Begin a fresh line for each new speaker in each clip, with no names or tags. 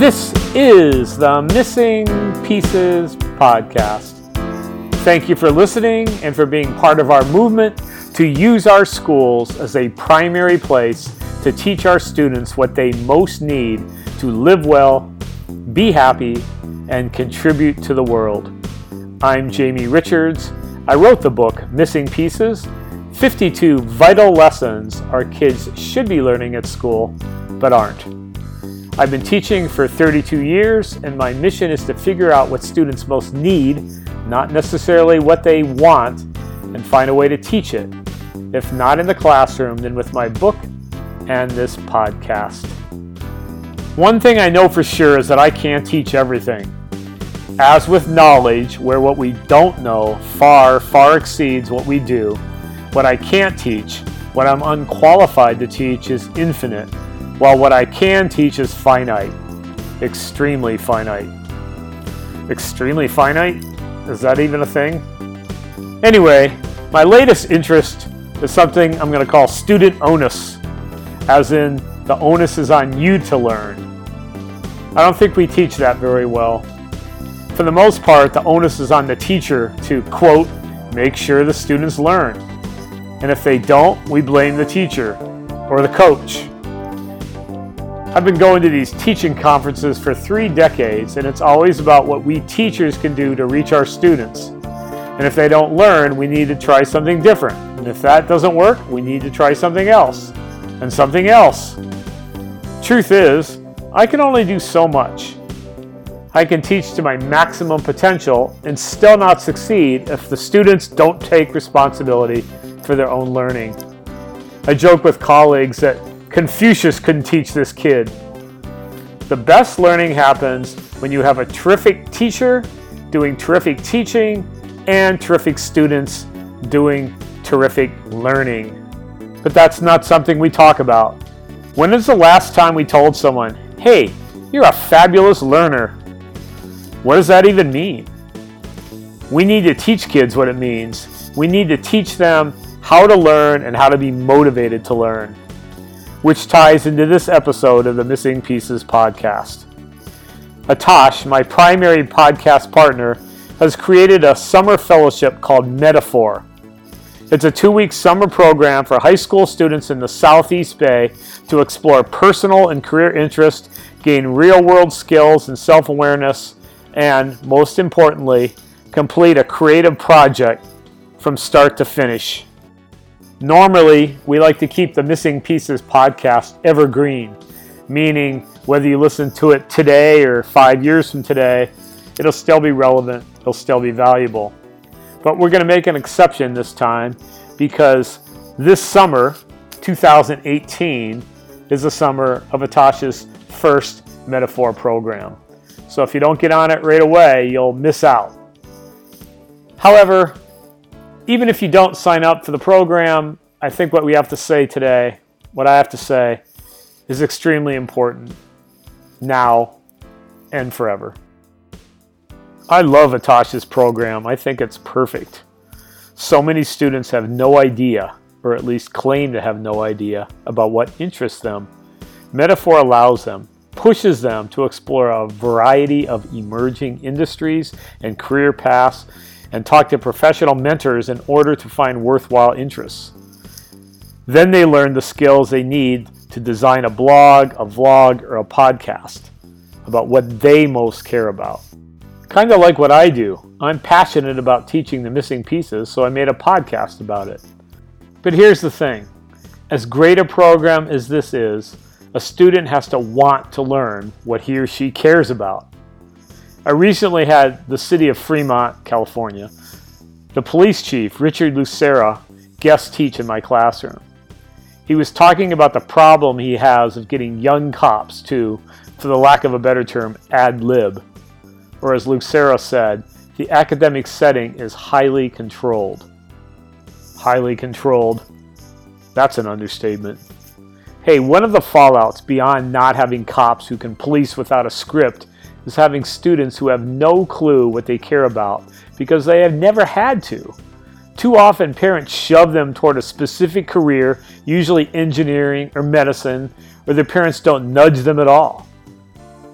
This is the Missing Pieces Podcast. Thank you for listening and for being part of our movement to use our schools as a primary place to teach our students what they most need to live well, be happy, and contribute to the world. I'm Jaime Richards. I wrote the book Missing Pieces 52 Vital Lessons Our Kids Should Be Learning at School but Aren't. I've been teaching for 32 years, and my mission is to figure out what students most need, not necessarily what they want, and find a way to teach it. If not in the classroom, then with my book and this podcast. One thing I know for sure is that I can't teach everything. As with knowledge, where what we don't know far, far exceeds what we do, what I can't teach, what I'm unqualified to teach, is infinite while what I can teach is finite, extremely finite. Extremely finite? Is that even a thing? Anyway, my latest interest is something I'm going to call student onus, as in the onus is on you to learn. I don't think we teach that very well. For the most part, the onus is on the teacher to, quote, make sure the students learn. And if they don't, we blame the teacher or the coach I've been going to these teaching conferences for three decades, and it's always about what we teachers can do to reach our students. And if they don't learn, we need to try something different. And if that doesn't work, we need to try something else and something else. Truth is, I can only do so much. I can teach to my maximum potential and still not succeed if the students don't take responsibility for their own learning. I joke with colleagues that Confucius couldn't teach this kid. The best learning happens when you have a terrific teacher doing terrific teaching and terrific students doing terrific learning. But that's not something we talk about. When is the last time we told someone, hey, you're a fabulous learner? What does that even mean? We need to teach kids what it means. We need to teach them how to learn and how to be motivated to learn which ties into this episode of the Missing Pieces podcast. Aatash, my primary podcast partner, has created a summer fellowship called Metaphor. It's a two week summer program for high school students in the Southeast Bay to explore personal and career interests, gain real world skills and self awareness, and, most importantly, complete a creative project from start to finish. Normally, we like to keep the Missing Pieces podcast evergreen, meaning whether you listen to it today or five years from today, it'll still be relevant, it'll still be valuable. But we're going to make an exception this time because this summer, 2018, is the summer of Aatash's first Metaphor program. So if you don't get on it right away, you'll miss out. However, even if you don't sign up for the program, I think what we have to say today, what I have to say, is extremely important now and forever. I love Aatash's program. I think it's perfect. So many students have no idea, or at least claim to have no idea, about what interests them. Metaphor allows them, pushes them to explore a variety of emerging industries and career paths and talk to professional mentors in order to find worthwhile interests. Then they learn the skills they need to design a blog, a vlog, or a podcast about what they most care about. Kind of like what I do. I'm passionate about teaching the missing pieces, so I made a podcast about it. But here's the thing as great a program as this is, a student has to want to learn what he or she cares about. I recently had the city of Fremont, California, the police chief, Richard Lucero, guest teach in my classroom. He was talking about the problem he has of getting young cops to, for the lack of a better term, ad lib. Or as Lucero said, the academic setting is highly controlled. Highly controlled. That's an understatement. Hey, one of the fallouts beyond not having cops who can police without a script is having students who have no clue what they care about because they have never had to. Too often, parents shove them toward a specific career, usually engineering or medicine, or their parents don't nudge them at all.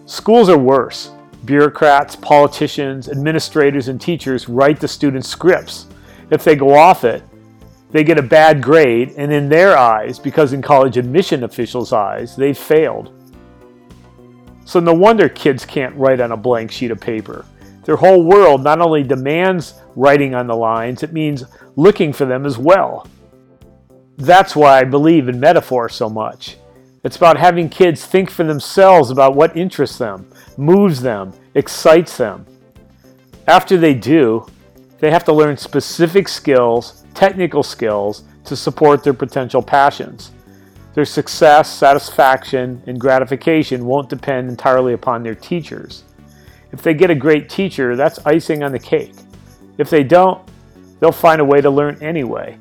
Schools are worse. Bureaucrats, politicians, administrators, and teachers write the students' scripts. If they go off it, they get a bad grade, and in their eyes, because in college admission officials' eyes, they've failed. So no wonder kids can't write on a blank sheet of paper. Their whole world not only demands writing on the lines, it means looking for them as well. That's why I believe in metaphor so much. It's about having kids think for themselves about what interests them, moves them, excites them. After they do, they have to learn specific skills, technical skills, to support their potential passions. Their success, satisfaction, and gratification won't depend entirely upon their teachers. If they get a great teacher, that's icing on the cake. If they don't, they'll find a way to learn anyway.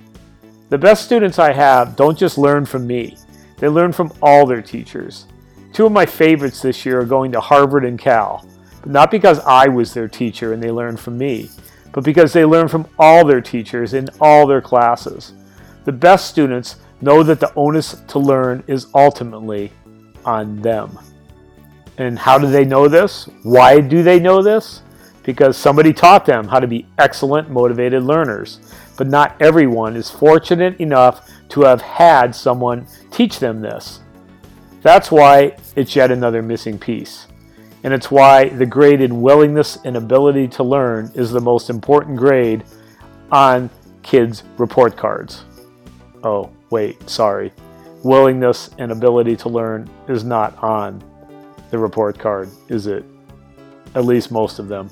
The best students I have don't just learn from me, they learn from all their teachers. Two of my favorites this year are going to Harvard and Cal, but not because I was their teacher and they learned from me, but because they learned from all their teachers in all their classes. The best students know that the onus to learn is ultimately on them. And how do they know this? Why do they know this? Because somebody taught them how to be excellent, motivated learners. But not everyone is fortunate enough to have had someone teach them this. That's why it's yet another missing piece. And it's why the grade in willingness and ability to learn is the most important grade on kids' report cards. Oh, wait, sorry. Willingness and ability to learn is not on the report card, is it? At least most of them.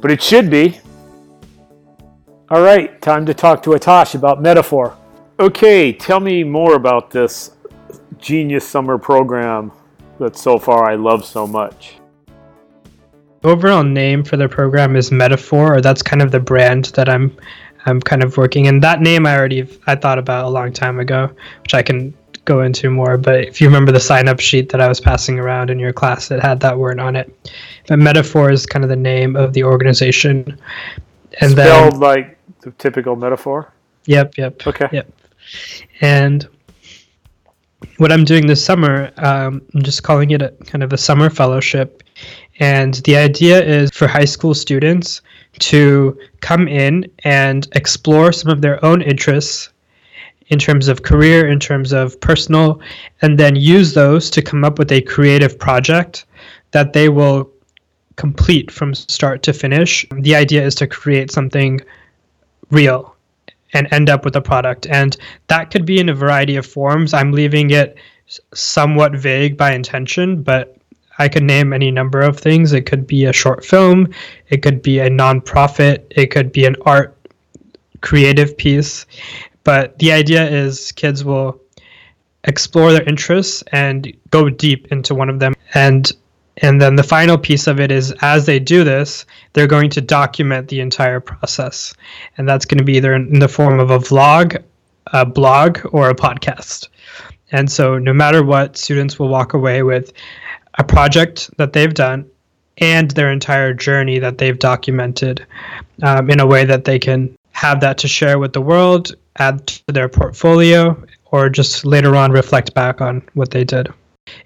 But it should be. All right, time to talk to Aatash about metaphor. Okay, tell me more about this genius summer program that so far I love so much.
Overall name for the program is Metaphor, or that's kind of the brand that I'm I'm kind of working in. That name I already I thought about a long time ago, which I can go into more. But if you remember the sign up sheet that I was passing around in your class, it had that word on it. But Metaphor is kind of the name of the organization.
And Spelled then, like the typical metaphor?
Yep, yep.
Okay.
Yep. And what I'm doing this summer, um, I'm just calling it a kind of a summer fellowship. And the idea is for high school students to come in and explore some of their own interests in terms of career, in terms of personal, and then use those to come up with a creative project that they will complete from start to finish. The idea is to create something real and end up with a product. And that could be in a variety of forms. I'm leaving it somewhat vague by intention, but I could name any number of things. It could be a short film, it could be a nonprofit, it could be an art creative piece. But the idea is kids will explore their interests and go deep into one of them. And and then the final piece of it is as they do this, they're going to document the entire process. And that's going to be either in the form of a vlog, a blog, or a podcast. And so no matter what, students will walk away with a project that they've done and their entire journey that they've documented um, in a way that they can have that to share with the world add to their portfolio or just later on reflect back on what they did.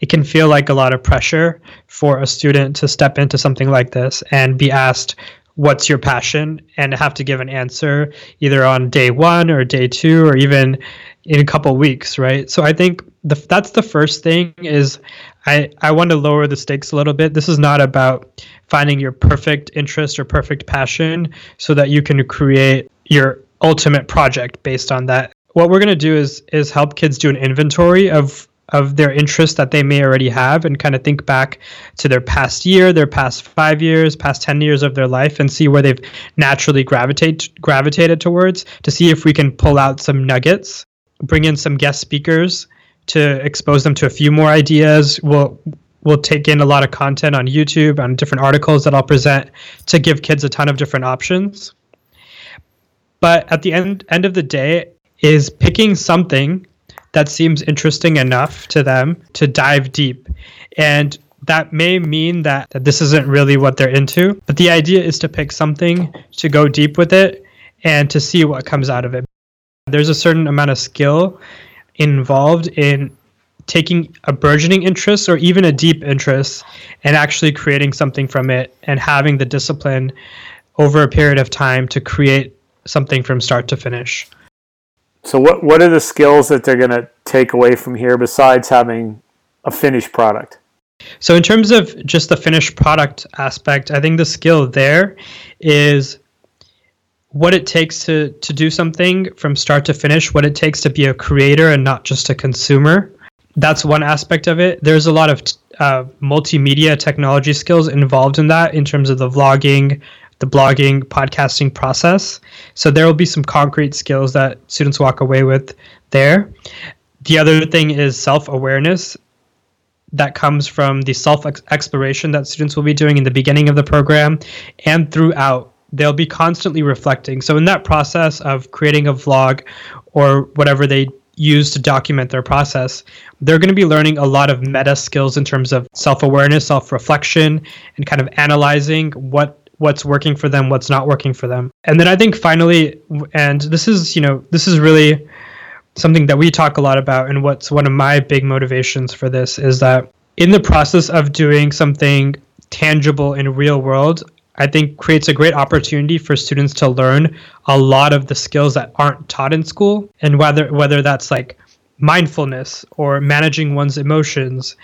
It can feel like a lot of pressure for a student to step into something like this and be asked, What's your passion? and have to give an answer either on day one or day two or even in a couple weeks, right? So I think the, that's the first thing is I, I want to lower the stakes a little bit. This is not about finding your perfect interest or perfect passion so that you can create your ultimate project based on that. What we're going to do is is help kids do an inventory of of their interests that they may already have and kind of think back to their past year, their past 5 years, past 10 years of their life and see where they've naturally gravitate gravitated towards to see if we can pull out some nuggets, bring in some guest speakers to expose them to a few more ideas. We'll we'll take in a lot of content on YouTube on different articles that I'll present to give kids a ton of different options. But at the end end of the day, is picking something that seems interesting enough to them to dive deep. And that may mean that, that this isn't really what they're into. But the idea is to pick something to go deep with it and to see what comes out of it. There's a certain amount of skill involved in taking a burgeoning interest or even a deep interest and actually creating something from it and having the discipline over a period of time to create something from start to finish.
So what what are the skills that they're going to take away from here besides having a finished product?
So in terms of just the finished product aspect, I think the skill there is what it takes to to do something from start to finish, what it takes to be a creator and not just a consumer. That's one aspect of it. There's a lot of uh, multimedia technology skills involved in that in terms of the vlogging, the blogging, podcasting process. So there will be some concrete skills that students walk away with there. The other thing is self awareness that comes from the self exploration that students will be doing in the beginning of the program and throughout. They'll be constantly reflecting. So, in that process of creating a vlog or whatever they use to document their process, they're going to be learning a lot of meta skills in terms of self awareness, self reflection, and kind of analyzing what what's working for them, what's not working for them. And then I think finally, and this is, you know, this is really something that we talk a lot about, and what's one of my big motivations for this is that in the process of doing something tangible in real world, I think creates a great opportunity for students to learn a lot of the skills that aren't taught in school, and whether whether that's like mindfulness or managing one's emotions,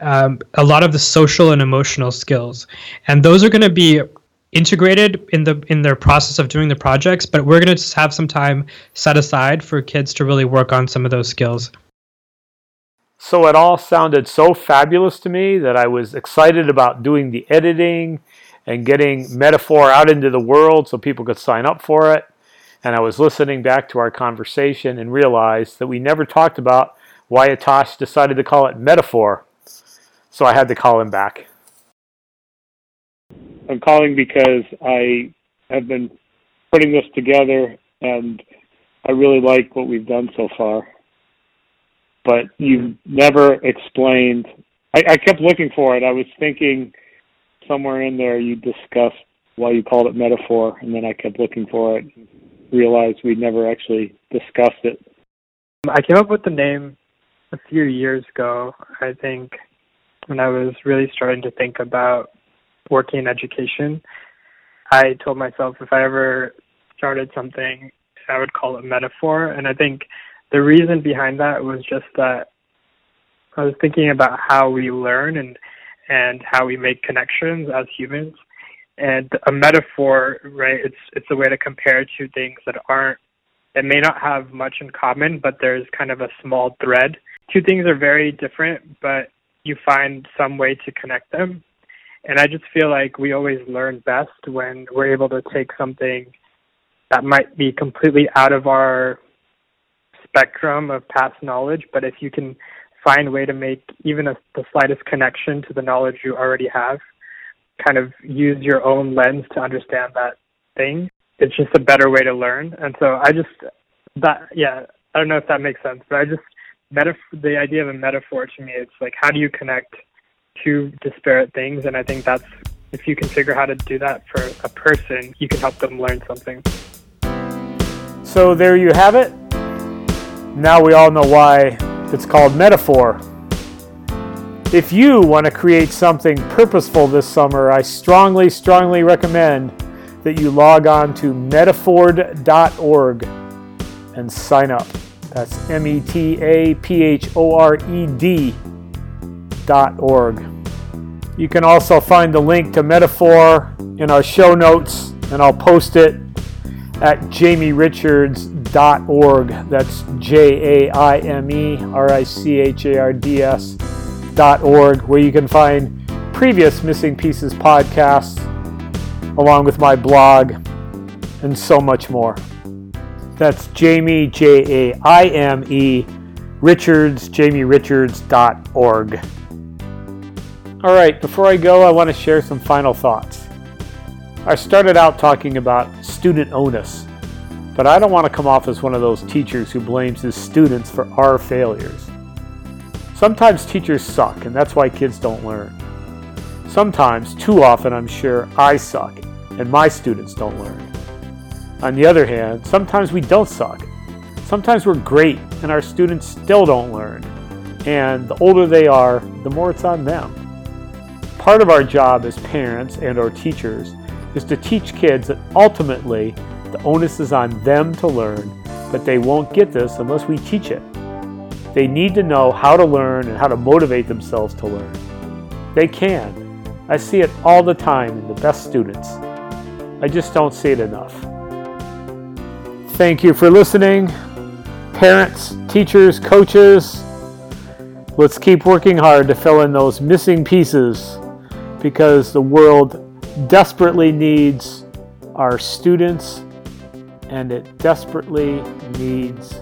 um, a lot of the social and emotional skills, and those are going to be integrated in the in their process of doing the projects but we're going to have some time set aside for kids to really work on some of those skills.
So it all sounded so fabulous to me that i was excited about doing the editing and getting metaphor out into the world so people could sign up for it. And i was listening back to our conversation and realized that we never talked about why Aatash decided to call it metaphor. So i had to call him back
I'm calling because I have been putting this together and I really like what we've done so far. But you've never explained. I, I kept looking for it. I was thinking somewhere in there you discussed why you called it metaphor, and then I kept looking for it. Realized we'd never actually discussed it.
I came up with the name a few years ago. I think when I was really starting to think about working in education, I told myself if I ever started something, I would call it metaphor. And I think the reason behind that was just that I was thinking about how we learn and and how we make connections as humans. And a metaphor, right? It's it's a way to compare two things that aren't that may not have much in common, but there's kind of a small thread. Two things are very different, but you find some way to connect them. And I just feel like we always learn best when we're able to take something that might be completely out of our spectrum of past knowledge, but if you can find a way to make even a, the slightest connection to the knowledge you already have, kind of use your own lens to understand that thing, it's just a better way to learn. And so I just that yeah, I don't know if that makes sense, but I just metaphor the idea of a metaphor to me, it's like how do you connect two disparate things. And I think that's if you can figure how to do that for a person, you can help them learn something.
So there you have it. Now we all know why it's called metaphor. If you want to create something purposeful this summer, I strongly, strongly recommend that you log on to metaphored.org and sign up. That's M E T A P H O R E D metaphored.org. You can also find the link to Metaphor in our show notes, and I'll post it at jaimerichards.org. That's J A I M E R I C H A R D S dot org, where you can find previous Missing Pieces podcasts, along with my blog, and so much more. That's Jaime, J A I M E, Richards, jaimerichards.org. All right, before I go, I want to share some final thoughts. I started out talking about student onus, but I don't want to come off as one of those teachers who blames his students for our failures. Sometimes teachers suck, and that's why kids don't learn. Sometimes, too often, I'm sure, I suck, and my students don't learn. On the other hand, sometimes we don't suck. Sometimes we're great, and our students still don't learn. And the older they are, the more it's on them. Part of our job as parents and or teachers is to teach kids that ultimately the onus is on them to learn, but they won't get this unless we teach it. They need to know how to learn and how to motivate themselves to learn. They can. I see it all the time in the best students. I just don't see it enough. Thank you for listening. Parents, teachers, coaches, let's keep working hard to fill in those missing pieces because the world desperately needs our students and it desperately needs